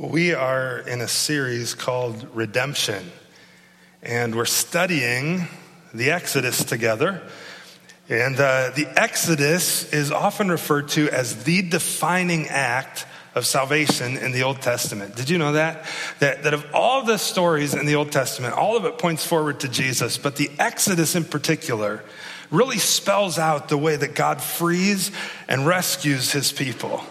We are in a series called Redemption, and we're studying the Exodus together. And uh, the Exodus is often referred to as the defining act of salvation in the Old Testament. Did you know that? That, that of all the stories in the Old Testament, all of it points forward to Jesus, but the Exodus in particular really spells out the way that God frees and rescues his people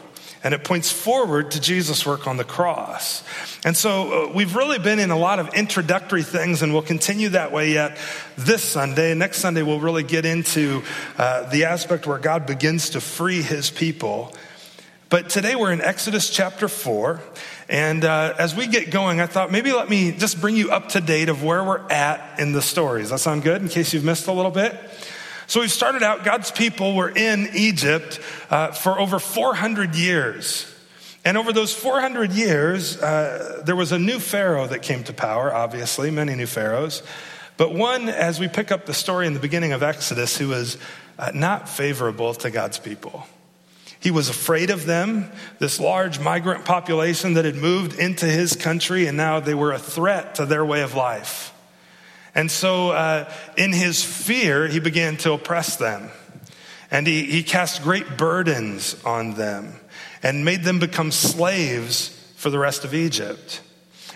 and it points forward to Jesus' work on the cross. And so uh, we've really been in a lot of introductory things, and we'll continue that way yet this Sunday. Next Sunday, we'll really get into uh, the aspect where God begins to free his people. But today we're in Exodus chapter 4. And uh, as we get going, I thought maybe let me just bring you up to date of where we're at in the stories. That sound good in case you've missed a little bit? So we started out, God's people were in Egypt uh, for over 400 years. And over those 400 years, uh, there was a new Pharaoh that came to power, obviously, many new Pharaohs. But one, as we pick up the story in the beginning of Exodus, who was uh, not favorable to God's people. He was afraid of them, this large migrant population that had moved into his country, and now they were a threat to their way of life. And so, uh, in his fear, he began to oppress them. And he, he cast great burdens on them and made them become slaves for the rest of Egypt.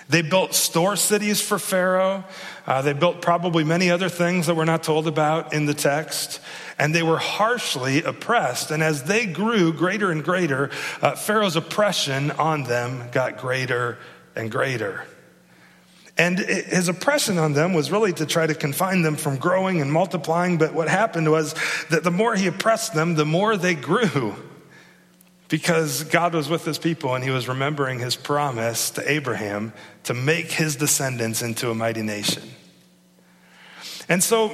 They built store cities for Pharaoh. Uh, they built probably many other things that we're not told about in the text. And they were harshly oppressed. And as they grew greater and greater, uh, Pharaoh's oppression on them got greater and greater. And his oppression on them was really to try to confine them from growing and multiplying. But what happened was that the more he oppressed them, the more they grew. Because God was with his people and he was remembering his promise to Abraham to make his descendants into a mighty nation. And so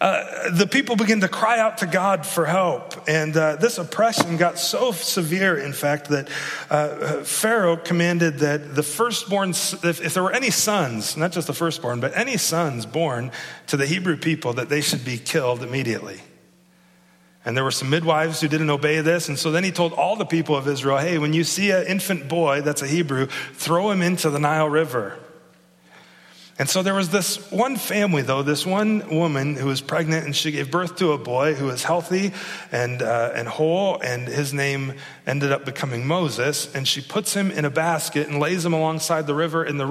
uh, the people began to cry out to God for help. And uh, this oppression got so severe, in fact, that uh, Pharaoh commanded that the firstborn, if, if, there were any sons, not just the firstborn, but any sons born to the Hebrew people, that they should be killed immediately. And there were some midwives who didn't obey this. And so then he told all the people of Israel, hey, when you see an infant boy that's a Hebrew, throw him into the Nile River. And so there was this one family, though, this one woman who was pregnant, and she gave birth to a boy who was healthy and, uh, and whole, and his name ended up becoming Moses. And she puts him in a basket and lays him alongside the river in the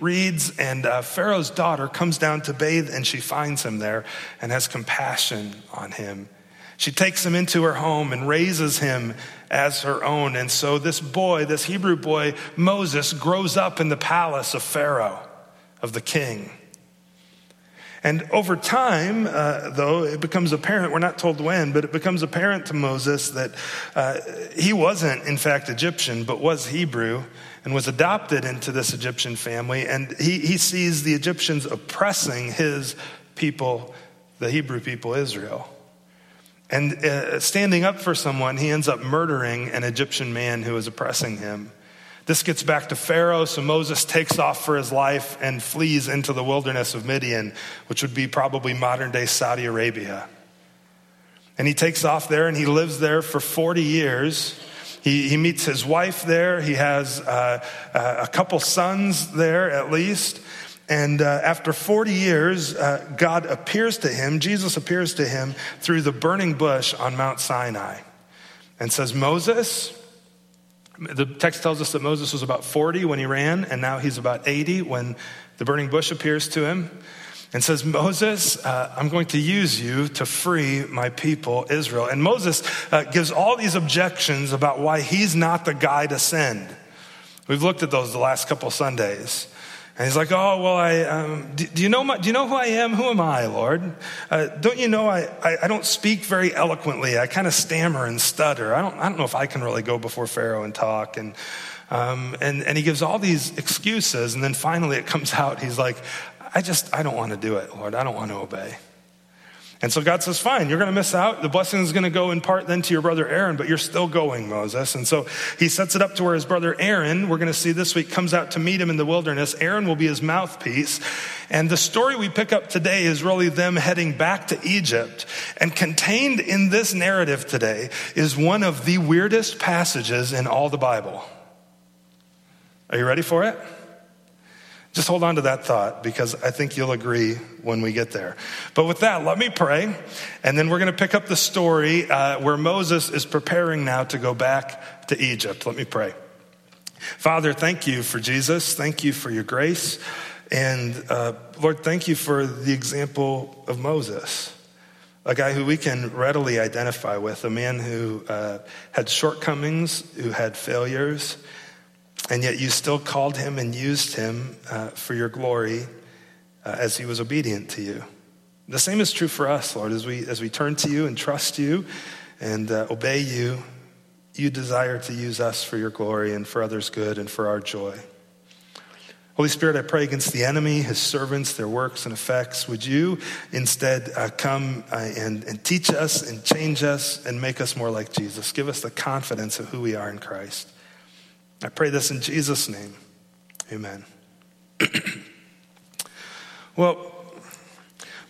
reeds. And uh, Pharaoh's daughter comes down to bathe, and she finds him there and has compassion on him. She takes him into her home and raises him as her own. And so this boy, this Hebrew boy, Moses, grows up in the palace of Pharaoh of the king. And over time, uh, though, it becomes apparent, we're not told when, but it becomes apparent to Moses that uh, he wasn't, in fact, Egyptian, but was Hebrew and was adopted into this Egyptian family. And he, he sees the Egyptians oppressing his people, the Hebrew people, Israel. And uh, standing up for someone, he ends up murdering an Egyptian man who is oppressing him. This gets back to Pharaoh, so Moses takes off for his life and flees into the wilderness of Midian, which would be probably modern day Saudi Arabia. And he takes off there and he lives there for 40 years. He, he meets his wife there. He has uh, uh, a couple sons there at least. And uh, after 40 years, uh, God appears to him, Jesus appears to him through the burning bush on Mount Sinai and says, Moses, the text tells us that Moses was about 40 when he ran, and now he's about 80 when the burning bush appears to him and says, Moses, uh, I'm going to use you to free my people, Israel. And Moses uh, gives all these objections about why he's not the guy to send. We've looked at those the last couple Sundays. And he's like, Oh, well, I, um, do, do, you know my, do you know who I am? Who am I, Lord? Uh, don't you know I, I, I, don't speak very eloquently. I kind of stammer and stutter. I don't, I don't know if I can really go before Pharaoh and talk. And, um, and, and he gives all these excuses. And then finally it comes out. He's like, I just, I don't want to do it, Lord. I don't want to obey. And so God says, Fine, you're going to miss out. The blessing is going to go in part then to your brother Aaron, but you're still going, Moses. And so he sets it up to where his brother Aaron, we're going to see this week, comes out to meet him in the wilderness. Aaron will be his mouthpiece. And the story we pick up today is really them heading back to Egypt. And contained in this narrative today is one of the weirdest passages in all the Bible. Are you ready for it? Just hold on to that thought because I think you'll agree when we get there. But with that, let me pray, and then we're going to pick up the story uh, where Moses is preparing now to go back to Egypt. Let me pray. Father, thank you for Jesus. Thank you for your grace. And uh, Lord, thank you for the example of Moses, a guy who we can readily identify with, a man who uh, had shortcomings, who had failures and yet you still called him and used him uh, for your glory uh, as he was obedient to you. The same is true for us, Lord, as we, as we turn to you and trust you and uh, obey you. You desire to use us for your glory and for others' good and for our joy. Holy Spirit, I pray against the enemy, his servants, their works and effects. Would you instead uh, come uh, and, and teach us and change us and make us more like Jesus? Give us the confidence of who we are in Christ. I pray this in Jesus' name. Amen. well,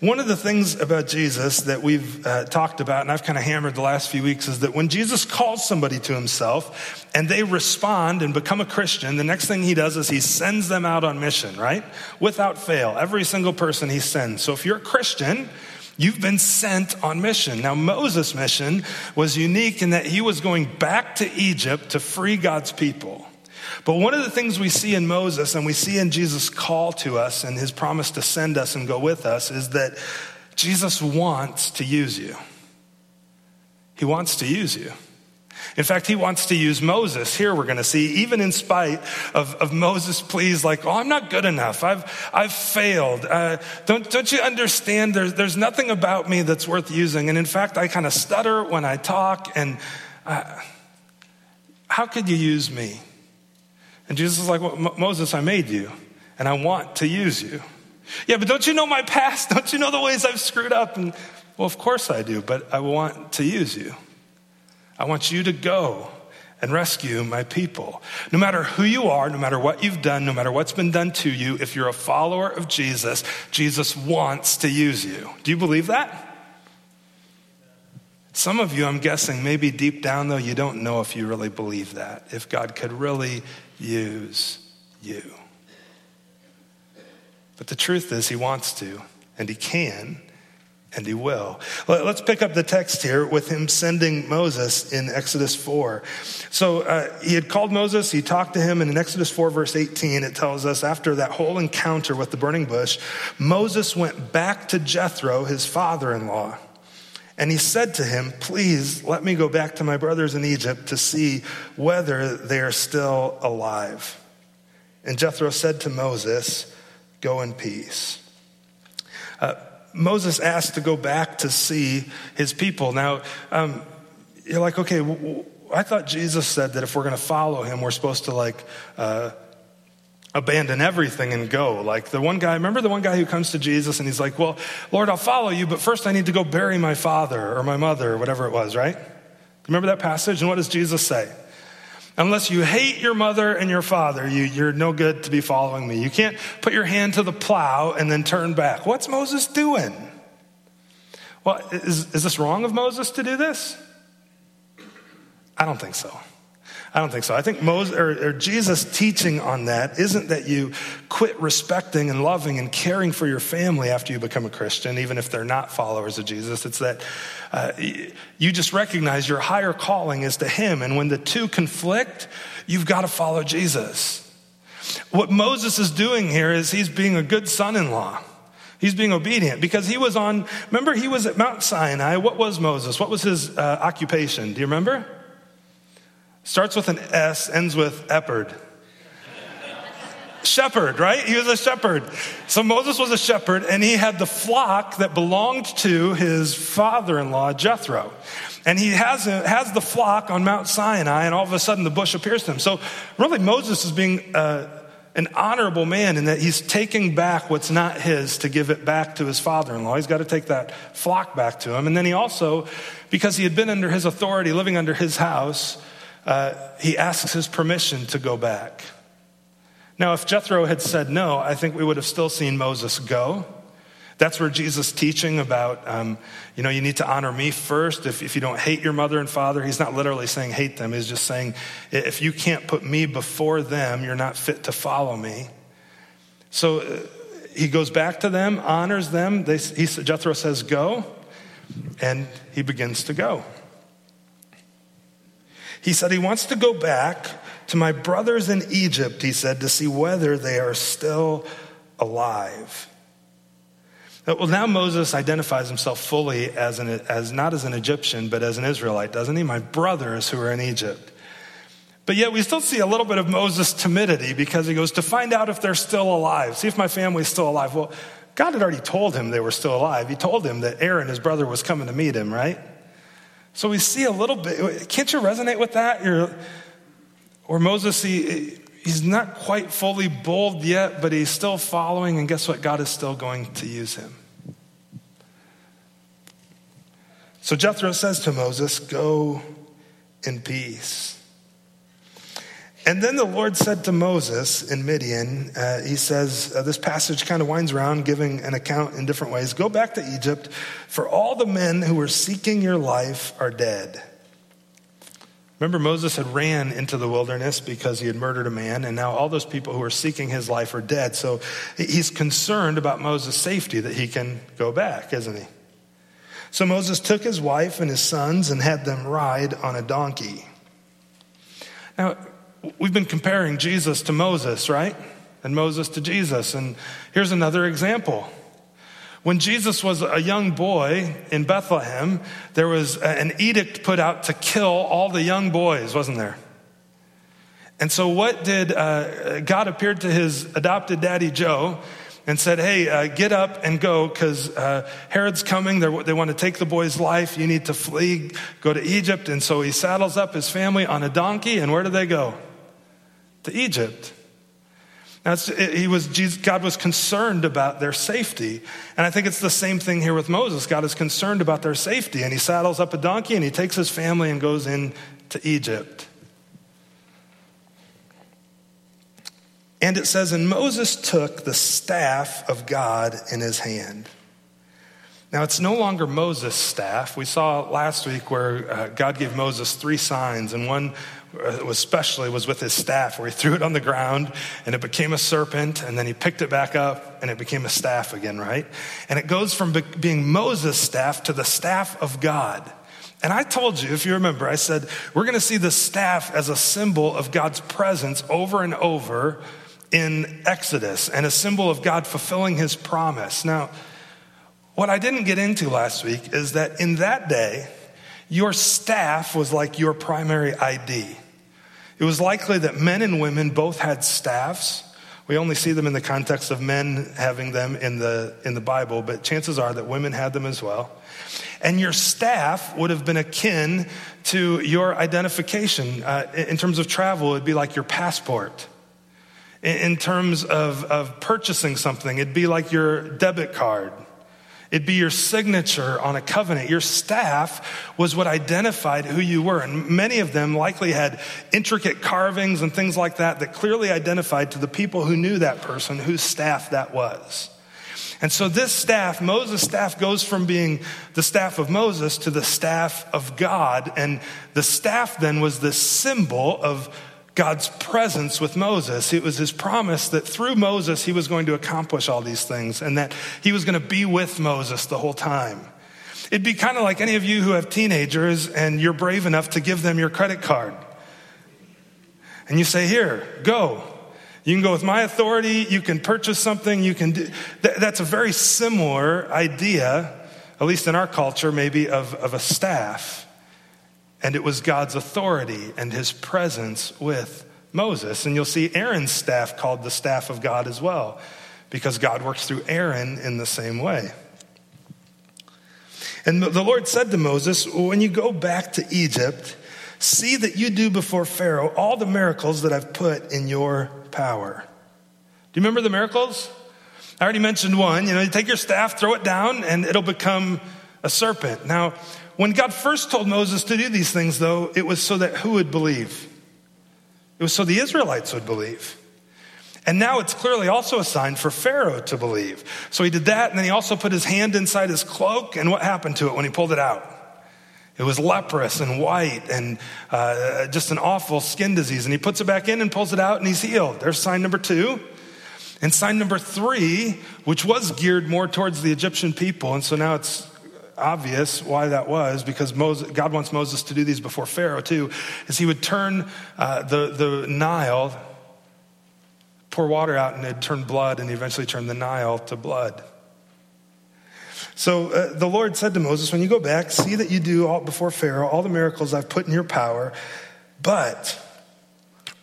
one of the things about Jesus that we've uh, talked about, and I've kind of hammered the last few weeks, is that when Jesus calls somebody to himself and they respond and become a Christian, the next thing he does is he sends them out on mission, right? Without fail. Every single person he sends. So if you're a Christian, You've been sent on mission. Now, Moses' mission was unique in that he was going back to Egypt to free God's people. But one of the things we see in Moses and we see in Jesus' call to us and his promise to send us and go with us is that Jesus wants to use you. He wants to use you. In fact, he wants to use Moses. Here we're going to see, even in spite of, of Moses' pleas, like, oh, I'm not good enough. I've, I've failed. Uh, don't, don't you understand? There's, there's nothing about me that's worth using. And in fact, I kind of stutter when I talk. And uh, how could you use me? And Jesus is like, well, Moses, I made you, and I want to use you. Yeah, but don't you know my past? Don't you know the ways I've screwed up? And well, of course I do, but I want to use you. I want you to go and rescue my people. No matter who you are, no matter what you've done, no matter what's been done to you, if you're a follower of Jesus, Jesus wants to use you. Do you believe that? Some of you, I'm guessing, maybe deep down though, you don't know if you really believe that, if God could really use you. But the truth is, He wants to, and He can, and he will. Let's pick up the text here with him sending Moses in Exodus 4. So uh, he had called Moses, he talked to him, and in Exodus 4, verse 18, it tells us after that whole encounter with the burning bush, Moses went back to Jethro, his father in law. And he said to him, Please let me go back to my brothers in Egypt to see whether they are still alive. And Jethro said to Moses, Go in peace. Uh, Moses asked to go back to see his people. Now, um, you're like, okay, I thought Jesus said that if we're going to follow him, we're supposed to like uh, abandon everything and go. Like the one guy, remember the one guy who comes to Jesus and he's like, well, Lord, I'll follow you, but first I need to go bury my father or my mother or whatever it was, right? Remember that passage? And what does Jesus say? Unless you hate your mother and your father, you, you're no good to be following me. You can't put your hand to the plow and then turn back. What's Moses doing? Well, is, is this wrong of Moses to do this? I don't think so. I don't think so. I think Moses or, or, Jesus teaching on that isn't that you quit respecting and loving and caring for your family after you become a Christian, even if they're not followers of Jesus. It's that uh, you just recognize your higher calling is to Him, and when the two conflict, you've got to follow Jesus. What Moses is doing here is he's being a good son-in-law. He's being obedient because he was on, remember, he was at Mount Sinai. What was Moses? What was his uh, occupation? Do you remember? Starts with an S, ends with epard. shepherd, right? He was a shepherd. So Moses was a shepherd, and he had the flock that belonged to his father in law, Jethro. And he has, a, has the flock on Mount Sinai, and all of a sudden the bush appears to him. So, really, Moses is being uh, an honorable man in that he's taking back what's not his to give it back to his father in law. He's got to take that flock back to him. And then he also, because he had been under his authority, living under his house, uh, he asks his permission to go back. Now, if Jethro had said no, I think we would have still seen Moses go. That's where Jesus' teaching about, um, you know, you need to honor me first. If, if you don't hate your mother and father, he's not literally saying hate them. He's just saying, if you can't put me before them, you're not fit to follow me. So uh, he goes back to them, honors them. They, he, Jethro says, go, and he begins to go. He said he wants to go back to my brothers in Egypt, he said, to see whether they are still alive. Well, now Moses identifies himself fully as, an, as not as an Egyptian, but as an Israelite, doesn't he? My brothers who are in Egypt. But yet we still see a little bit of Moses' timidity because he goes to find out if they're still alive, see if my family's still alive. Well, God had already told him they were still alive. He told him that Aaron, his brother, was coming to meet him, right? So we see a little bit. Can't you resonate with that? You're, or Moses, he, he's not quite fully bold yet, but he's still following, and guess what? God is still going to use him. So Jethro says to Moses, Go in peace. And then the Lord said to Moses in Midian, uh, He says, uh, this passage kind of winds around, giving an account in different ways. Go back to Egypt, for all the men who were seeking your life are dead. Remember, Moses had ran into the wilderness because he had murdered a man, and now all those people who are seeking his life are dead. So he's concerned about Moses' safety that he can go back, isn't he? So Moses took his wife and his sons and had them ride on a donkey. Now, we've been comparing Jesus to Moses, right? And Moses to Jesus. And here's another example. When Jesus was a young boy in Bethlehem, there was an edict put out to kill all the young boys, wasn't there? And so, what did uh, God appeared to his adopted daddy Joe and said, Hey, uh, get up and go because uh, Herod's coming. They're, they want to take the boy's life. You need to flee, go to Egypt. And so he saddles up his family on a donkey. And where do they go? To Egypt. Now, he was, Jesus, God was concerned about their safety. And I think it's the same thing here with Moses. God is concerned about their safety. And he saddles up a donkey and he takes his family and goes into Egypt. And it says, And Moses took the staff of God in his hand. Now, it's no longer Moses' staff. We saw last week where uh, God gave Moses three signs, and one uh, especially was with his staff, where he threw it on the ground and it became a serpent, and then he picked it back up and it became a staff again, right? And it goes from be- being Moses' staff to the staff of God. And I told you, if you remember, I said, we're going to see the staff as a symbol of God's presence over and over in Exodus and a symbol of God fulfilling his promise. Now, what I didn't get into last week is that in that day, your staff was like your primary ID. It was likely that men and women both had staffs. We only see them in the context of men having them in the, in the Bible, but chances are that women had them as well. And your staff would have been akin to your identification. Uh, in terms of travel, it'd be like your passport. In, in terms of, of purchasing something, it'd be like your debit card. It'd be your signature on a covenant. Your staff was what identified who you were. And many of them likely had intricate carvings and things like that that clearly identified to the people who knew that person whose staff that was. And so this staff, Moses' staff, goes from being the staff of Moses to the staff of God. And the staff then was the symbol of God's presence with Moses. It was his promise that through Moses, he was going to accomplish all these things and that he was going to be with Moses the whole time. It'd be kind of like any of you who have teenagers and you're brave enough to give them your credit card. And you say, Here, go. You can go with my authority, you can purchase something, you can do. That's a very similar idea, at least in our culture, maybe, of, of a staff. And it was God's authority and his presence with Moses. And you'll see Aaron's staff called the staff of God as well, because God works through Aaron in the same way. And the Lord said to Moses, When you go back to Egypt, see that you do before Pharaoh all the miracles that I've put in your power. Do you remember the miracles? I already mentioned one. You know, you take your staff, throw it down, and it'll become a serpent. Now, when God first told Moses to do these things, though, it was so that who would believe? It was so the Israelites would believe. And now it's clearly also a sign for Pharaoh to believe. So he did that, and then he also put his hand inside his cloak, and what happened to it when he pulled it out? It was leprous and white and uh, just an awful skin disease. And he puts it back in and pulls it out, and he's healed. There's sign number two. And sign number three, which was geared more towards the Egyptian people, and so now it's obvious why that was because Moses, God wants Moses to do these before Pharaoh too, is he would turn uh, the, the Nile, pour water out and it'd turn blood and eventually turn the Nile to blood. So uh, the Lord said to Moses, When you go back, see that you do all, before Pharaoh all the miracles I've put in your power, but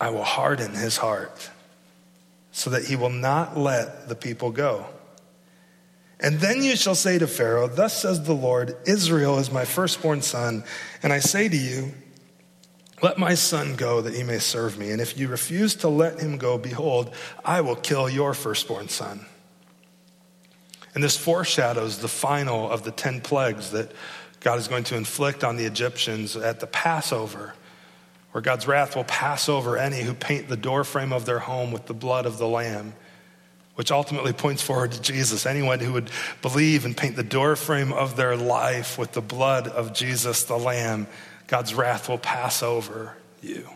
I will harden his heart so that he will not let the people go. And then you shall say to Pharaoh, Thus says the Lord, Israel is my firstborn son, and I say to you, Let my son go that he may serve me. And if you refuse to let him go, behold, I will kill your firstborn son. And this foreshadows the final of the 10 plagues that God is going to inflict on the Egyptians at the Passover where God's wrath will pass over any who paint the doorframe of their home with the blood of the Lamb, which ultimately points forward to Jesus. Anyone who would believe and paint the doorframe of their life with the blood of Jesus, the Lamb, God's wrath will pass over you.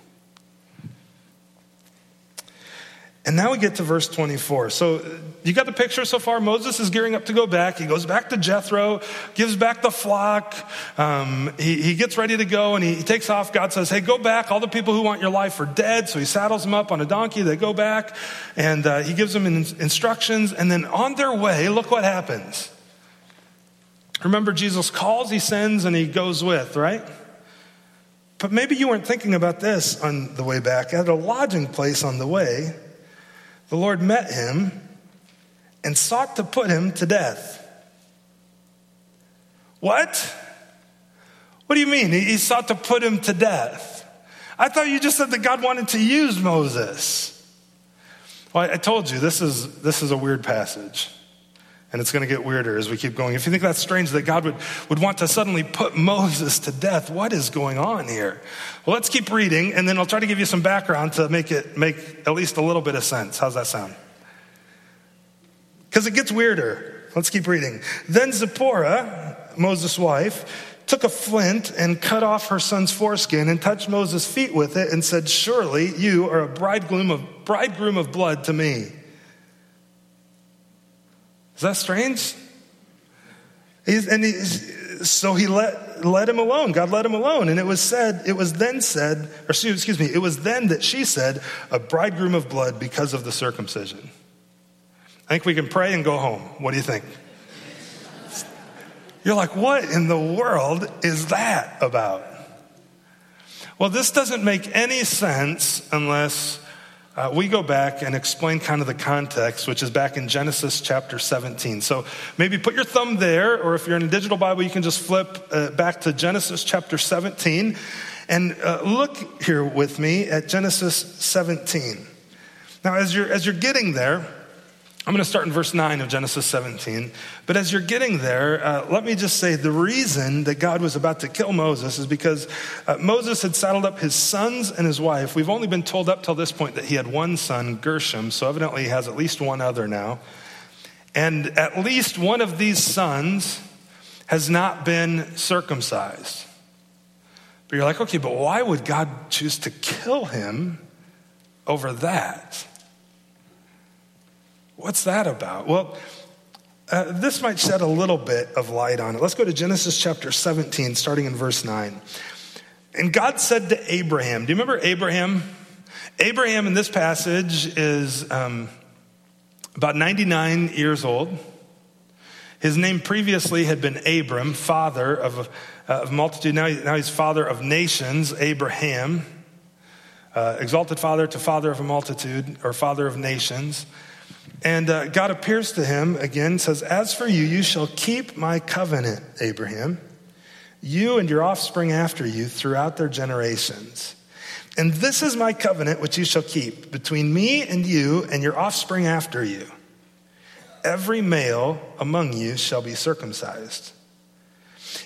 And now we get to verse 24. So you got the picture so far? Moses is gearing up to go back. He goes back to Jethro, gives back the flock. Um, he, he, gets ready to go and he, he, takes off. God says, Hey, go back. All the people who want your life are dead. So he saddles them up on a donkey. They go back and uh, he gives them in, instructions. And then on their way, look what happens. Remember, Jesus calls, he sends, and he goes with, right? But maybe you weren't thinking about this on the way back. At a lodging place on the way, the Lord met him and sought to put him to death. What? What do you mean? He sought to put him to death. I thought you just said that God wanted to use Moses. Well, I told you this is, this is a weird passage. And it's going to get weirder as we keep going. If you think that's strange that God would, would want to suddenly put Moses to death, what is going on here? Well, let's keep reading, and then I'll try to give you some background to make it make at least a little bit of sense. How's that sound? Because it gets weirder. Let's keep reading. Then Zipporah, Moses' wife, took a flint and cut off her son's foreskin and touched Moses' feet with it and said, Surely you are a bridegroom of, bridegroom of blood to me. Is that strange? He's, and he, so he let, let him alone. God let him alone. And it was said, it was then said, or excuse me, it was then that she said, a bridegroom of blood because of the circumcision. I think we can pray and go home. What do you think? You're like, what in the world is that about? Well, this doesn't make any sense unless uh, we go back and explain kind of the context, which is back in Genesis chapter 17. So maybe put your thumb there, or if you're in a digital Bible, you can just flip uh, back to Genesis chapter 17 and uh, look here with me at Genesis 17. Now, as you're, as you're getting there, I'm going to start in verse 9 of Genesis 17. But as you're getting there, uh, let me just say the reason that God was about to kill Moses is because uh, Moses had saddled up his sons and his wife. We've only been told up till this point that he had one son, Gershom, so evidently he has at least one other now. And at least one of these sons has not been circumcised. But you're like, okay, but why would God choose to kill him over that? What's that about? Well, uh, this might shed a little bit of light on it. Let's go to Genesis chapter 17, starting in verse 9. And God said to Abraham, Do you remember Abraham? Abraham in this passage is um, about 99 years old. His name previously had been Abram, father of, uh, of multitude. Now, he, now he's father of nations, Abraham. Uh, exalted father to father of a multitude, or father of nations. And uh, God appears to him again, says, As for you, you shall keep my covenant, Abraham, you and your offspring after you throughout their generations. And this is my covenant which you shall keep between me and you and your offspring after you. Every male among you shall be circumcised.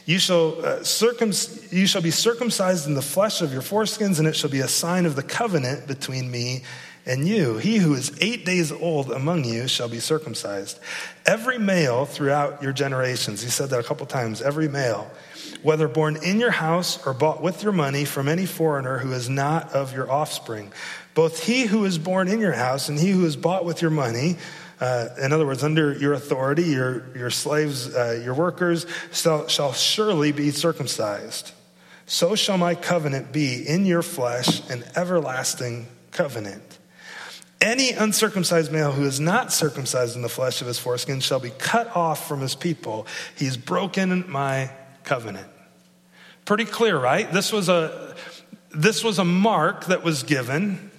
You shall, uh, circum- you shall be circumcised in the flesh of your foreskins, and it shall be a sign of the covenant between me And you, he who is eight days old among you, shall be circumcised. Every male throughout your generations, he said that a couple times, every male, whether born in your house or bought with your money from any foreigner who is not of your offspring, both he who is born in your house and he who is bought with your money, uh, in other words, under your authority, your, your slaves, uh, your workers, shall, shall surely be circumcised. So shall my covenant be in your flesh, an everlasting covenant. Any uncircumcised male who is not circumcised in the flesh of his foreskin shall be cut off from his people. He's broken my covenant. Pretty clear, right? This was a, this was a mark that was given,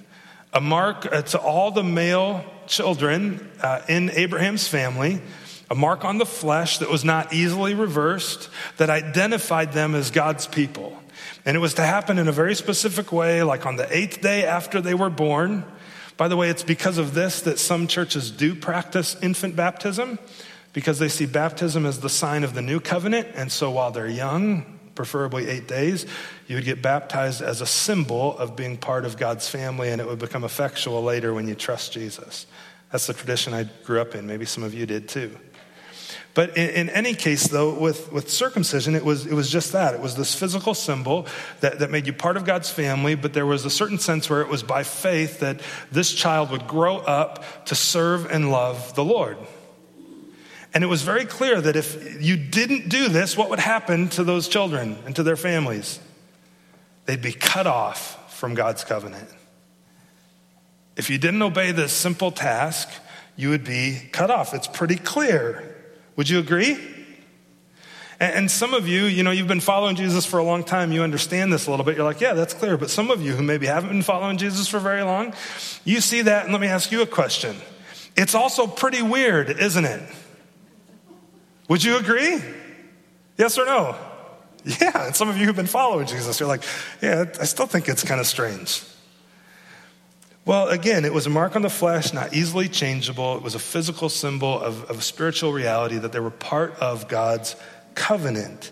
a mark uh, to all the male children uh, in Abraham's family, a mark on the flesh that was not easily reversed, that identified them as God's people. And it was to happen in a very specific way, like on the eighth day after they were born. By the way, it's because of this that some churches do practice infant baptism, because they see baptism as the sign of the new covenant. And so while they're young, preferably eight days, you would get baptized as a symbol of being part of God's family, and it would become effectual later when you trust Jesus. That's the tradition I grew up in. Maybe some of you did too. But in, in, any case, though, with, with circumcision, it was, it was just that. It was this physical symbol that, that made you part of God's family, but there was a certain sense where it was by faith that this child would grow up to serve and love the Lord. And it was very clear that if you didn't do this, what would happen to those children and to their families? They'd be cut off from God's covenant. If you didn't obey this simple task, you would be cut off. It's pretty clear. Would you agree? And some of you, you know, you've been following Jesus for a long time. You understand this a little bit. You're like, yeah, that's clear. But some of you who maybe haven't been following Jesus for very long, you see that. And let me ask you a question. It's also pretty weird, isn't it? Would you agree? Yes or no? Yeah. And some of you who've been following Jesus, you're like, yeah, I still think it's kind of strange. Well, again, it was a mark on the flesh, not easily changeable. It was a physical symbol of, of spiritual reality that they were part of God's covenant.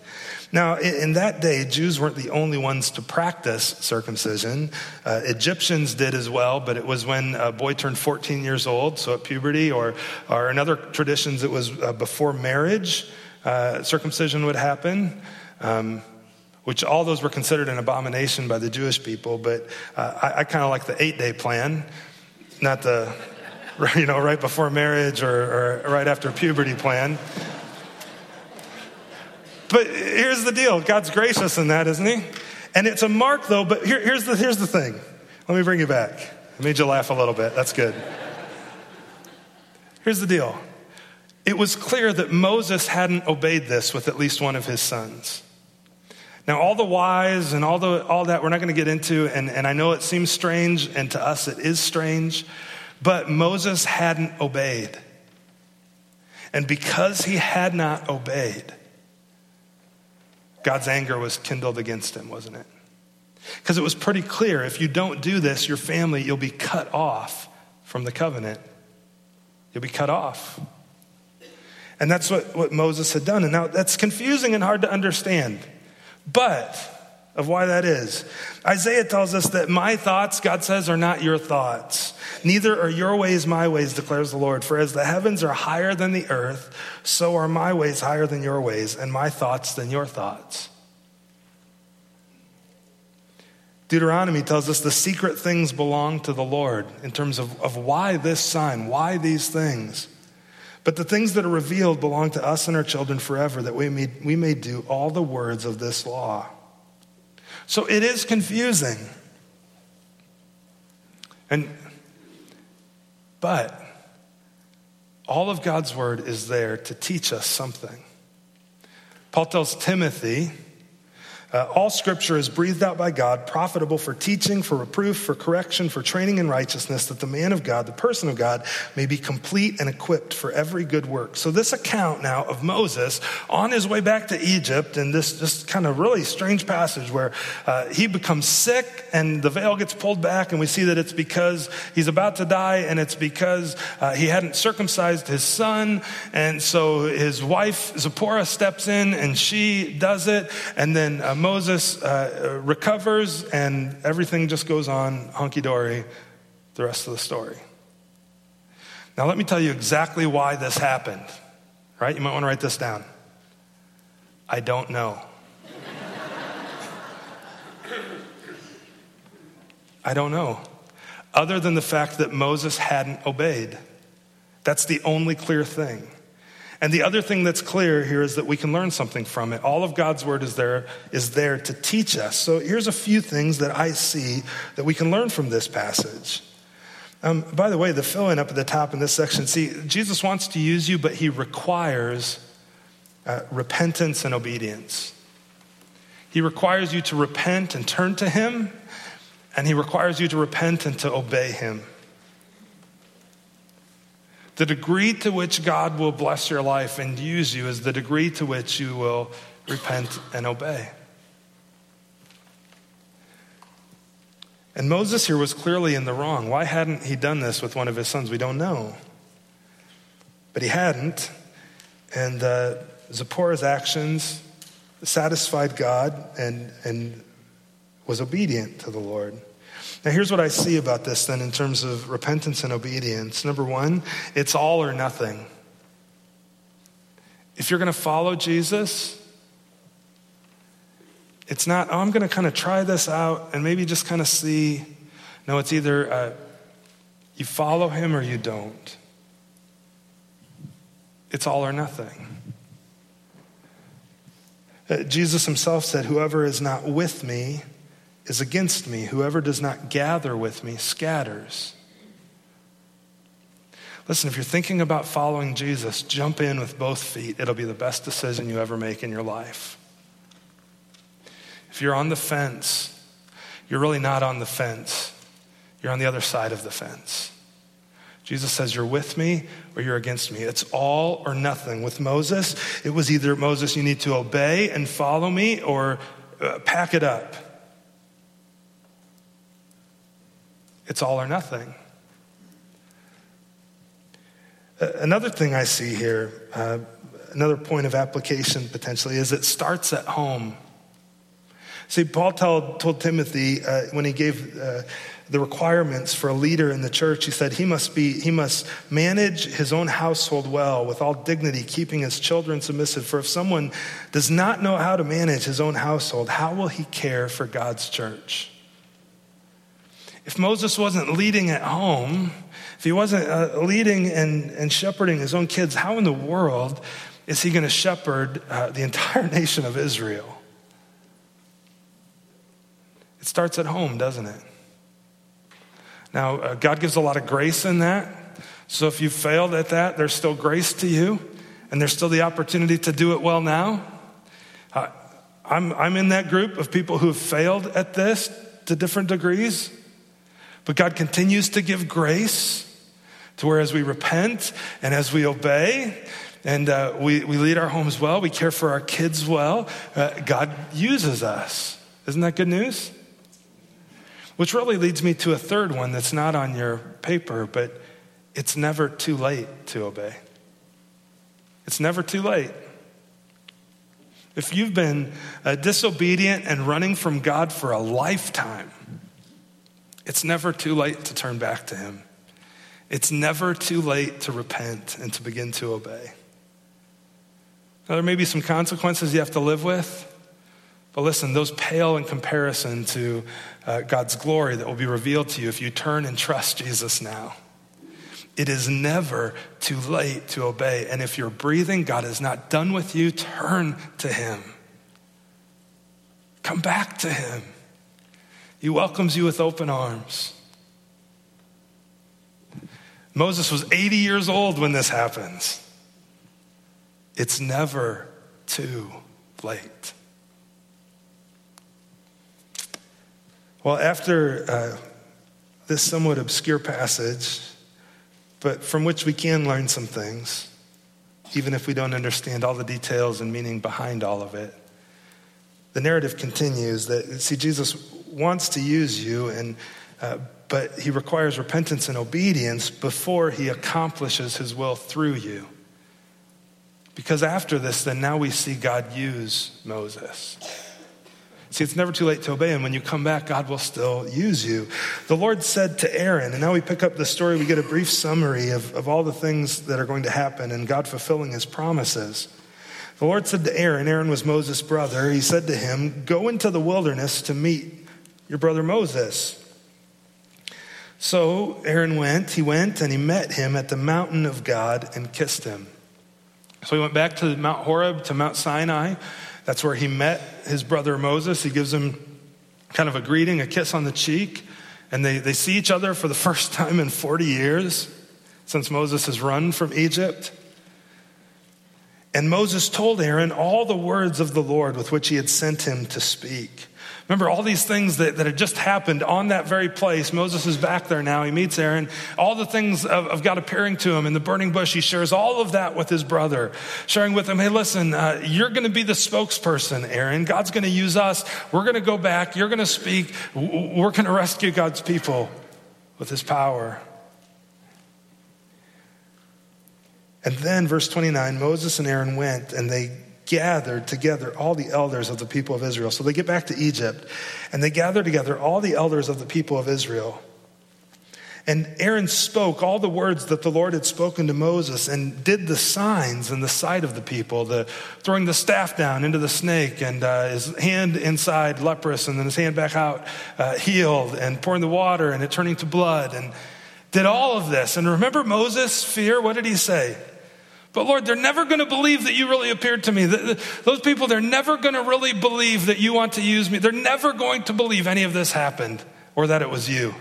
Now, in, that day, Jews weren't the only ones to practice circumcision. Uh, Egyptians did as well, but it was when a boy turned 14 years old, so at puberty, or, or in other traditions, it was uh, before marriage, uh, circumcision would happen. Um, which all those were considered an abomination by the Jewish people, but uh, I, I kind of like the eight day plan, not the, you know, right before marriage or, or right after puberty plan. But here's the deal God's gracious in that, isn't He? And it's a mark, though, but here, here's, the, here's the thing. Let me bring you back. I made you laugh a little bit. That's good. Here's the deal it was clear that Moses hadn't obeyed this with at least one of his sons. Now, all the whys and all, the, all that we're not going to get into, and, and I know it seems strange, and to us it is strange, but Moses hadn't obeyed. And because he had not obeyed, God's anger was kindled against him, wasn't it? Because it was pretty clear if you don't do this, your family, you'll be cut off from the covenant. You'll be cut off. And that's what, what Moses had done. And now that's confusing and hard to understand. But of why that is. Isaiah tells us that my thoughts, God says, are not your thoughts. Neither are your ways my ways, declares the Lord. For as the heavens are higher than the earth, so are my ways higher than your ways, and my thoughts than your thoughts. Deuteronomy tells us the secret things belong to the Lord in terms of, of why this sign, why these things. But the things that are revealed belong to us and our children forever, that we may, we may do all the words of this law. So it is confusing. And, but all of God's word is there to teach us something. Paul tells Timothy, uh, all scripture is breathed out by God, profitable for teaching, for reproof, for correction, for training in righteousness, that the man of God, the person of God, may be complete and equipped for every good work. So, this account now of Moses on his way back to Egypt, and this just kind of really strange passage where uh, he becomes sick and the veil gets pulled back, and we see that it's because he's about to die, and it's because uh, he hadn't circumcised his son. And so his wife, Zipporah, steps in and she does it. And then uh, Moses uh, recovers and everything just goes on hunky dory the rest of the story. Now, let me tell you exactly why this happened, right? You might want to write this down. I don't know. I don't know. Other than the fact that Moses hadn't obeyed. That's the only clear thing. And the other thing that's clear here is that we can learn something from it. All of God's word is there, is there to teach us. So here's a few things that I see that we can learn from this passage. Um, by the way, the fill in up at the top in this section see, Jesus wants to use you, but he requires uh, repentance and obedience. He requires you to repent and turn to him, and he requires you to repent and to obey him. The degree to which God will bless your life and use you is the degree to which you will repent and obey. And Moses here was clearly in the wrong. Why hadn't he done this with one of his sons? We don't know. But he hadn't. And uh, Zipporah's actions satisfied God and, and was obedient to the Lord. Now, here's what I see about this then in terms of repentance and obedience. Number one, it's all or nothing. If you're going to follow Jesus, it's not, oh, I'm going to kind of try this out and maybe just kind of see. No, it's either uh, you follow him or you don't. It's all or nothing. Uh, Jesus himself said, Whoever is not with me is against me. Whoever does not gather with me scatters. Listen, if you're thinking about following Jesus, jump in with both feet. It'll be the best decision you ever make in your life. If you're on the fence, you're really not on the fence. You're on the other side of the fence. Jesus says, You're with me or you're against me. It's all or nothing. With Moses, it was either Moses, you need to obey and follow me or uh, pack it up. It's all or nothing. Another thing I see here, uh, another point of application potentially, is it starts at home. See, Paul told, told Timothy uh, when he gave uh, the requirements for a leader in the church, he said he must be he must manage his own household well with all dignity, keeping his children submissive. For if someone does not know how to manage his own household, how will he care for God's church? If Moses wasn't leading at home, if he wasn't uh, leading and, and shepherding his own kids, how in the world is he going to shepherd uh, the entire nation of Israel? It starts at home, doesn't it? Now, uh, God gives a lot of grace in that. So if you failed at that, there's still grace to you, and there's still the opportunity to do it well now. Uh, I'm, I'm in that group of people who have failed at this to different degrees. But God continues to give grace to where as we repent and as we obey and uh, we, we lead our homes well, we care for our kids well, uh, God uses us. Isn't that good news? Which really leads me to a third one that's not on your paper, but it's never too late to obey. It's never too late. If you've been uh, disobedient and running from God for a lifetime, it's never too late to turn back to Him. It's never too late to repent and to begin to obey. Now, there may be some consequences you have to live with, but listen, those pale in comparison to uh, God's glory that will be revealed to you if you turn and trust Jesus now. It is never too late to obey. And if you're breathing, God is not done with you, turn to Him. Come back to Him. He welcomes you with open arms. Moses was 80 years old when this happens. It's never too late. Well, after uh, this somewhat obscure passage, but from which we can learn some things, even if we don't understand all the details and meaning behind all of it, the narrative continues that, see, Jesus wants to use you, and, uh, but he requires repentance and obedience before he accomplishes his will through you. Because after this, then now we see God use Moses. See, it's never too late to obey, and when you come back, God will still use you. The Lord said to Aaron, and now we pick up the story, we get a brief summary of, of all the things that are going to happen and God fulfilling his promises. The Lord said to Aaron, Aaron was Moses' brother, he said to him, Go into the wilderness to meet your brother Moses. So Aaron went, he went and he met him at the mountain of God and kissed him. So he went back to Mount Horeb, to Mount Sinai. That's where he met his brother Moses. He gives him kind of a greeting, a kiss on the cheek. And they, they see each other for the first time in 40 years since Moses has run from Egypt. And Moses told Aaron all the words of the Lord with which he had sent him to speak. Remember all these things that, that had just happened on that very place. Moses is back there now. He meets Aaron. All the things of, of God appearing to him in the burning bush, he shares all of that with his brother, sharing with him, hey, listen, uh, you're going to be the spokesperson, Aaron. God's going to use us. We're going to go back. You're going to speak. We're going to rescue God's people with his power. And then, verse 29 Moses and Aaron went and they gathered together all the elders of the people of Israel. So they get back to Egypt and they gather together all the elders of the people of Israel. And Aaron spoke all the words that the Lord had spoken to Moses and did the signs in the sight of the people, the throwing the staff down into the snake and uh, his hand inside leprous and then his hand back out uh, healed and pouring the water and it turning to blood and did all of this. And remember Moses' fear? What did he say? But Lord, they're never going to believe that you really appeared to me. Those people, they're never going to really believe that you want to use me. They're never going to believe any of this happened or that it was you.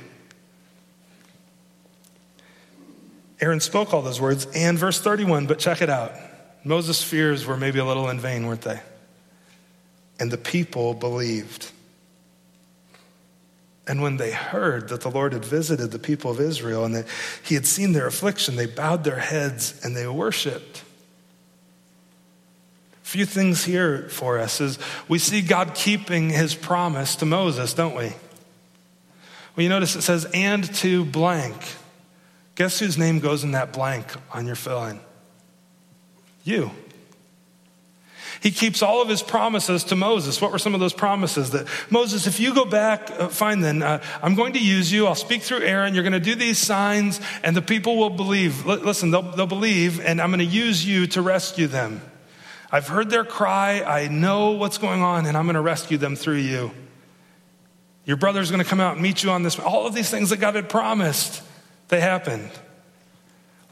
Aaron spoke all those words, and verse 31, but check it out. Moses' fears were maybe a little in vain, weren't they? And the people believed. And when they heard that the Lord had visited the people of Israel and that he had seen their affliction, they bowed their heads and they worshiped. A few things here for us is we see God keeping his promise to Moses, don't we? Well, you notice it says, and to blank. Guess whose name goes in that blank on your fill in? You. He keeps all of his promises to Moses. What were some of those promises? That Moses, if you go back, uh, fine then, uh, I'm going to use you. I'll speak through Aaron. You're going to do these signs, and the people will believe. L- listen, they'll, they'll believe, and I'm going to use you to rescue them. I've heard their cry. I know what's going on, and I'm going to rescue them through you. Your brother's going to come out and meet you on this. All of these things that God had promised, they happened.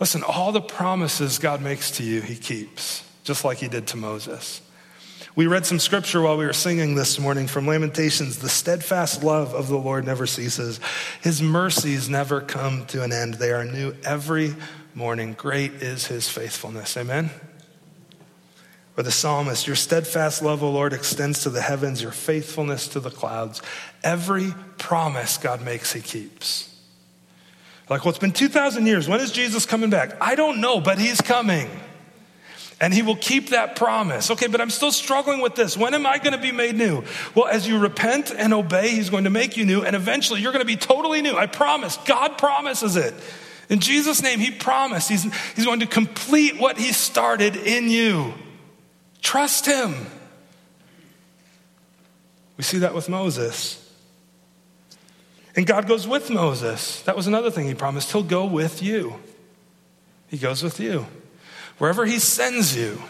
Listen, all the promises God makes to you, He keeps just like he did to Moses. We read some scripture while we were singing this morning from Lamentations. The steadfast love of the Lord never ceases, his mercies never come to an end. They are new every morning. Great is his faithfulness. Amen. Or the psalmist, your steadfast love, O Lord, extends to the heavens, your faithfulness to the clouds. Every promise God makes, he keeps. Like, well, it's been 2,000 years. When is Jesus coming back? I don't know, but he's coming and he will keep that promise. Okay, but I'm still struggling with this. When am I going to be made new? Well, as you repent and obey, he's going to make you new, and eventually you're going to be totally new. I promise. God promises it. In Jesus' name, he promised he's, he's going to complete what he started in you. Trust him. We see that with Moses. And God goes with Moses. That was another thing he promised. He'll go with you. He goes with you. Wherever He sends you,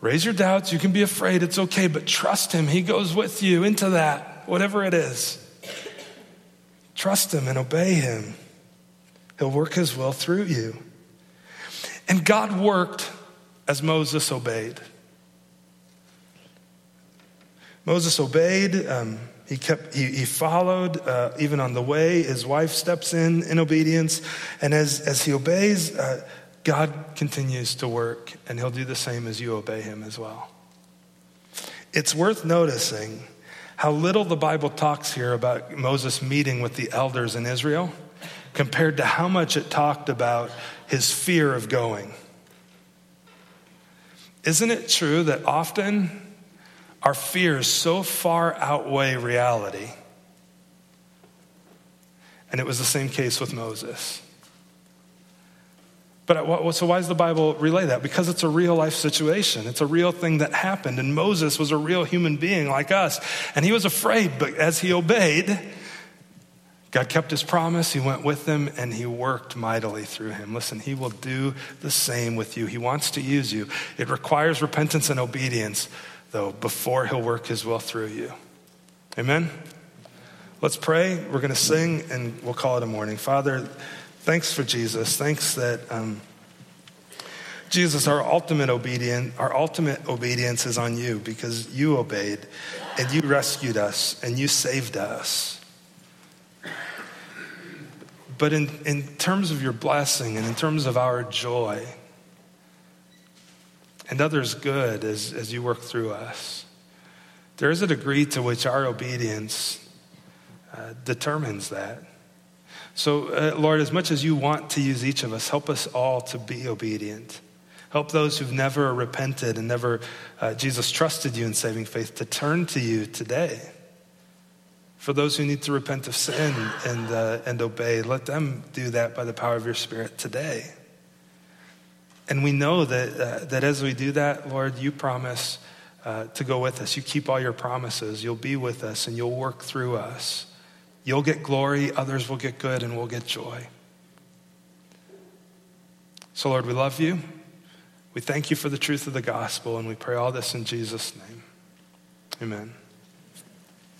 raise your doubts. You can be afraid. It's okay, but trust Him. He goes with you into that, whatever it is. Trust Him and obey Him. He'll work His will through you. And God worked as Moses obeyed. Moses obeyed. Um, he kept. He, he followed uh, even on the way. His wife steps in in obedience, and as as he obeys, uh, God continues to work, and He'll do the same as you obey Him as well. It's worth noticing how little the Bible talks here about Moses meeting with the elders in Israel compared to how much it talked about his fear of going. Isn't it true that often our fears so far outweigh reality? And it was the same case with Moses. But so why does the Bible relay that? Because it's a real life situation. It's a real thing that happened. And Moses was a real human being like us. And he was afraid, but as he obeyed, God kept his promise. He went with them and he worked mightily through him. Listen, he will do the same with you. He wants to use you. It requires repentance and obedience, though, before he'll work his will through you. Amen? Let's pray. We're going to sing and we'll call it a morning. Father, thanks for Jesus. Thanks that. Um, Jesus, our ultimate obedience, our ultimate obedience is on you because you obeyed and you rescued us and you saved us. But in, in terms of your blessing and in terms of our joy and others' good as, as you work through us, there is a degree to which our obedience uh, determines that. So, uh, Lord, as much as you want to use each of us, help us all to be obedient. Help those who've never repented and never, uh, Jesus, trusted you in saving faith to turn to you today for those who need to repent of sin and, uh, and obey, let them do that by the power of your Spirit today. And we know that, uh, that as we do that, Lord, you promise uh, to go with us. You keep all your promises. You'll be with us and you'll work through us. You'll get glory, others will get good, and we'll get joy. So, Lord, we love you. We thank you for the truth of the gospel, and we pray all this in Jesus' name. Amen.